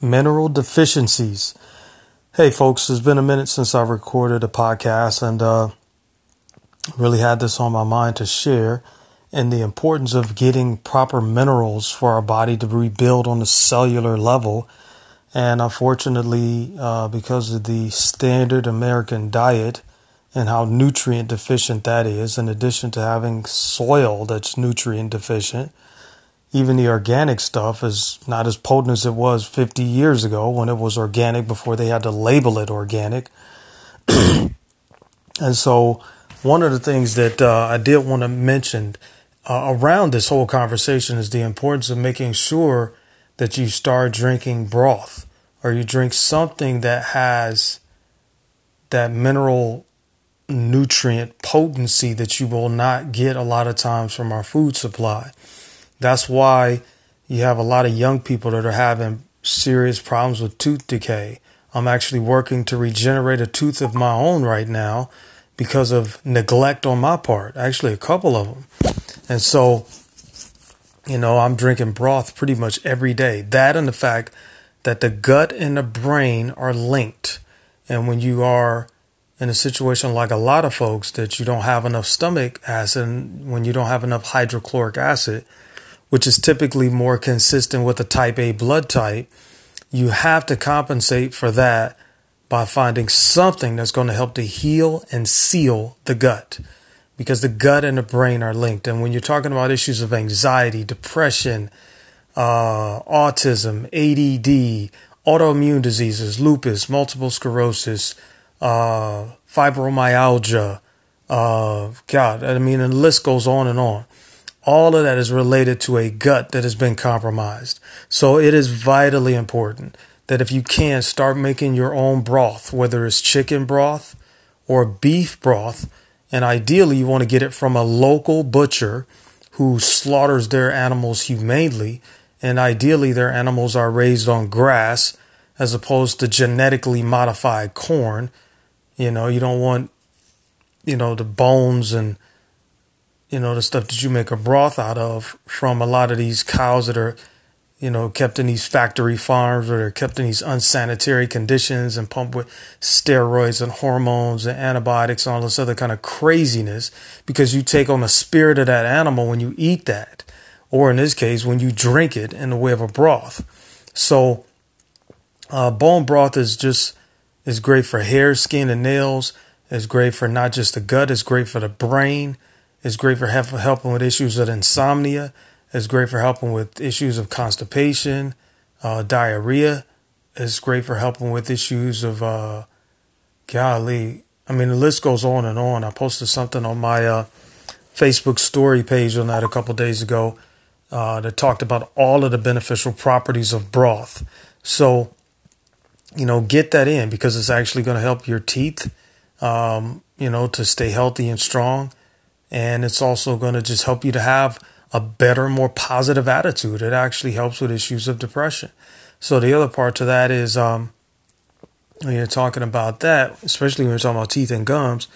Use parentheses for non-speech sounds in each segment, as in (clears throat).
mineral deficiencies. Hey, folks, it's been a minute since I recorded a podcast and uh, really had this on my mind to share and the importance of getting proper minerals for our body to rebuild on the cellular level. And unfortunately, uh, because of the standard American diet and how nutrient deficient that is, in addition to having soil that's nutrient deficient, even the organic stuff is not as potent as it was 50 years ago when it was organic before they had to label it organic. (clears throat) and so, one of the things that uh, I did want to mention uh, around this whole conversation is the importance of making sure that you start drinking broth or you drink something that has that mineral nutrient potency that you will not get a lot of times from our food supply. That's why you have a lot of young people that are having serious problems with tooth decay. I'm actually working to regenerate a tooth of my own right now because of neglect on my part, actually, a couple of them. And so, you know, I'm drinking broth pretty much every day. That and the fact that the gut and the brain are linked. And when you are in a situation like a lot of folks that you don't have enough stomach acid, when you don't have enough hydrochloric acid, which is typically more consistent with a type A blood type, you have to compensate for that by finding something that's going to help to heal and seal the gut because the gut and the brain are linked. And when you're talking about issues of anxiety, depression, uh, autism, ADD, autoimmune diseases, lupus, multiple sclerosis, uh, fibromyalgia, uh, God, I mean, the list goes on and on. All of that is related to a gut that has been compromised. So it is vitally important that if you can start making your own broth, whether it's chicken broth or beef broth, and ideally you want to get it from a local butcher who slaughters their animals humanely, and ideally their animals are raised on grass as opposed to genetically modified corn. You know, you don't want, you know, the bones and you know, the stuff that you make a broth out of from a lot of these cows that are, you know, kept in these factory farms or they're kept in these unsanitary conditions and pumped with steroids and hormones and antibiotics and all this other kind of craziness because you take on the spirit of that animal when you eat that. Or in this case, when you drink it in the way of a broth. So, uh, bone broth is just, is great for hair, skin, and nails. It's great for not just the gut, it's great for the brain it's great for helping with issues of insomnia. It's great for helping with issues of constipation, uh, diarrhea. It's great for helping with issues of, uh, golly, I mean, the list goes on and on. I posted something on my uh, Facebook story page on that a couple days ago uh, that talked about all of the beneficial properties of broth. So, you know, get that in because it's actually going to help your teeth, um, you know, to stay healthy and strong and it's also going to just help you to have a better, more positive attitude. It actually helps with issues of depression. So the other part to that is um, when you're talking about that, especially when you're talking about teeth and gums,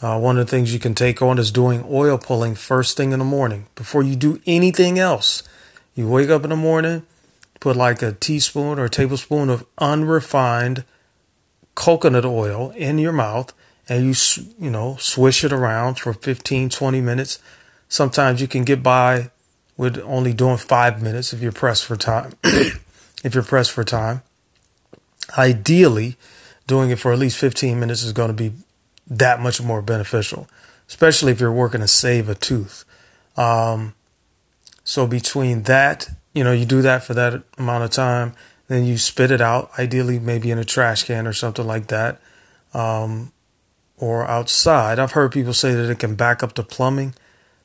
uh, one of the things you can take on is doing oil pulling first thing in the morning before you do anything else. You wake up in the morning, put like a teaspoon or a tablespoon of unrefined coconut oil in your mouth and you you know swish it around for 15 20 minutes. Sometimes you can get by with only doing 5 minutes if you're pressed for time (coughs) if you're pressed for time. Ideally doing it for at least 15 minutes is going to be that much more beneficial especially if you're working to save a tooth. Um, so between that you know you do that for that amount of time then you spit it out ideally maybe in a trash can or something like that. Um, or outside. I've heard people say that it can back up the plumbing.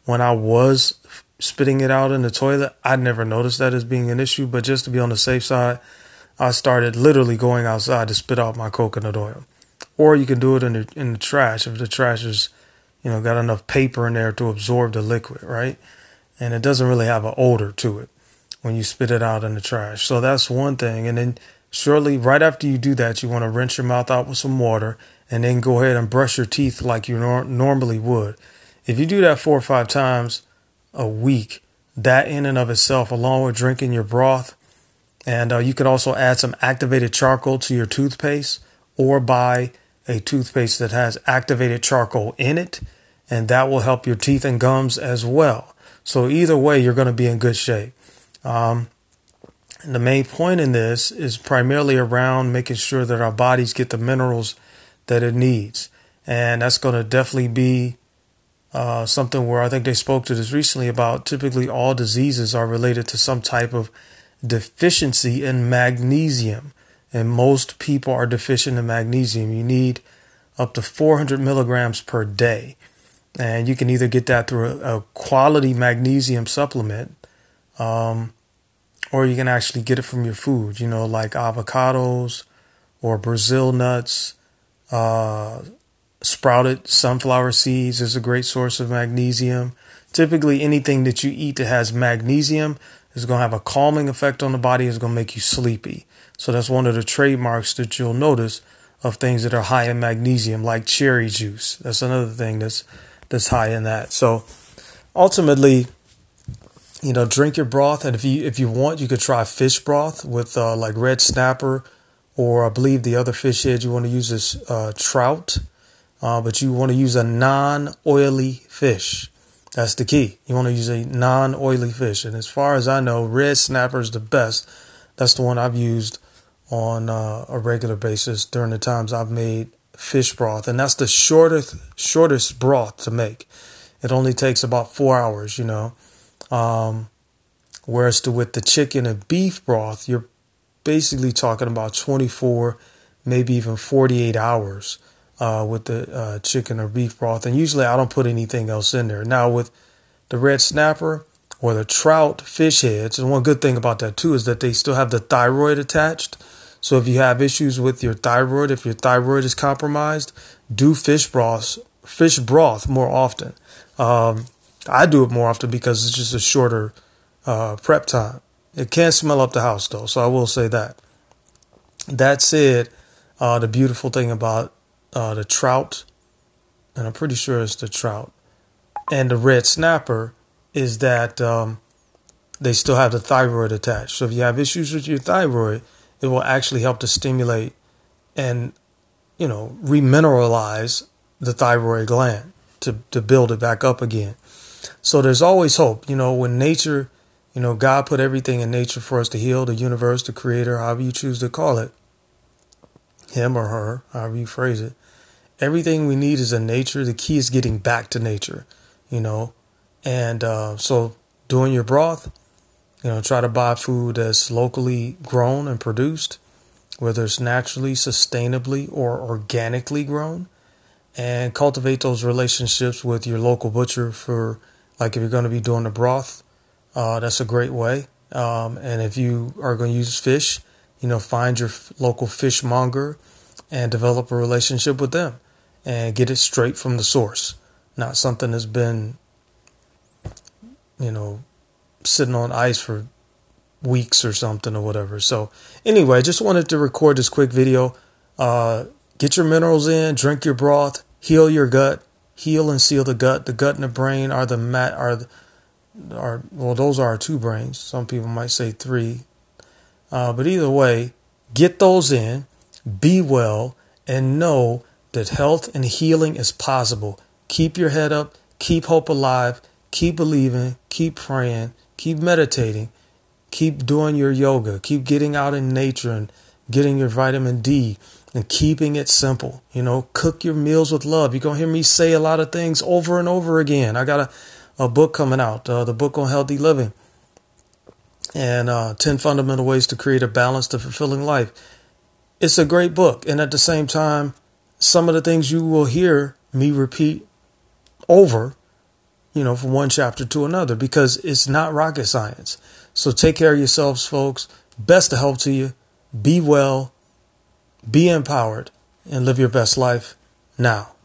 When I was spitting it out in the toilet, I never noticed that as being an issue, but just to be on the safe side, I started literally going outside to spit out my coconut oil. Or you can do it in the in the trash if the trash is, you know, got enough paper in there to absorb the liquid, right? And it doesn't really have an odor to it when you spit it out in the trash. So that's one thing. And then shortly right after you do that, you want to rinse your mouth out with some water and then go ahead and brush your teeth like you nor- normally would. If you do that four or five times a week, that in and of itself, along with drinking your broth, And uh, you can also add some activated charcoal to your toothpaste or buy a toothpaste that has activated charcoal in it. And that will help your teeth and gums as well. So either way, you're going to be in good shape. Um, the main point in this is primarily around making sure that our bodies get the minerals that it needs. And that's going to definitely be uh, something where I think they spoke to this recently about typically all diseases are related to some type of deficiency in magnesium. And most people are deficient in magnesium. You need up to 400 milligrams per day. And you can either get that through a, a quality magnesium supplement, um, or you can actually get it from your food, you know, like avocados or Brazil nuts, uh, sprouted sunflower seeds is a great source of magnesium. Typically, anything that you eat that has magnesium is going to have a calming effect on the body, is going to make you sleepy. So, that's one of the trademarks that you'll notice of things that are high in magnesium, like cherry juice. That's another thing that's, that's high in that. So, ultimately, you know, drink your broth, and if you if you want, you could try fish broth with uh, like red snapper, or I believe the other fish head you want to use is uh, trout uh, but you want to use a non oily fish. That's the key. You want to use a non oily fish. And as far as I know, red snapper is the best. That's the one I've used on uh, a regular basis during the times I've made fish broth. And that's the shortest, shortest broth to make. It only takes about four hours, you know. Um, whereas to, with the chicken and beef broth, you're basically talking about 24, maybe even 48 hours uh, with the uh, chicken or beef broth. And usually I don't put anything else in there. Now, with the red snapper or the trout fish heads, and one good thing about that too is that they still have the thyroid attached. So if you have issues with your thyroid, if your thyroid is compromised, do fish broth, fish broth more often. Um, I do it more often because it's just a shorter uh, prep time. It can't smell up the house though, so I will say that. That said, uh, the beautiful thing about uh, the trout, and I'm pretty sure it's the trout, and the red snapper is that um, they still have the thyroid attached. So if you have issues with your thyroid, it will actually help to stimulate and you know remineralize the thyroid gland to to build it back up again. So there's always hope. You know when nature, you know God put everything in nature for us to heal the universe, the Creator, however you choose to call it him or her, however you phrase it. Everything we need is in nature. The key is getting back to nature, you know. And uh, so, doing your broth, you know, try to buy food that's locally grown and produced, whether it's naturally, sustainably, or organically grown, and cultivate those relationships with your local butcher for, like, if you're going to be doing the broth, uh, that's a great way. Um, and if you are going to use fish, you know, find your local fishmonger and develop a relationship with them and get it straight from the source, not something that's been, you know, sitting on ice for weeks or something or whatever. So, anyway, I just wanted to record this quick video. Uh, get your minerals in, drink your broth, heal your gut, heal and seal the gut. The gut and the brain are the mat are are well, those are two brains. Some people might say three. Uh, but either way, get those in, be well, and know that health and healing is possible. Keep your head up, keep hope alive, keep believing, keep praying, keep meditating, keep doing your yoga, keep getting out in nature and getting your vitamin D and keeping it simple. You know, cook your meals with love. You're going to hear me say a lot of things over and over again. I got a, a book coming out, uh, the book on healthy living and uh, 10 Fundamental Ways to Create a Balanced and Fulfilling Life. It's a great book. And at the same time, some of the things you will hear me repeat over, you know, from one chapter to another because it's not rocket science. So take care of yourselves, folks. Best of help to you. Be well, be empowered, and live your best life now.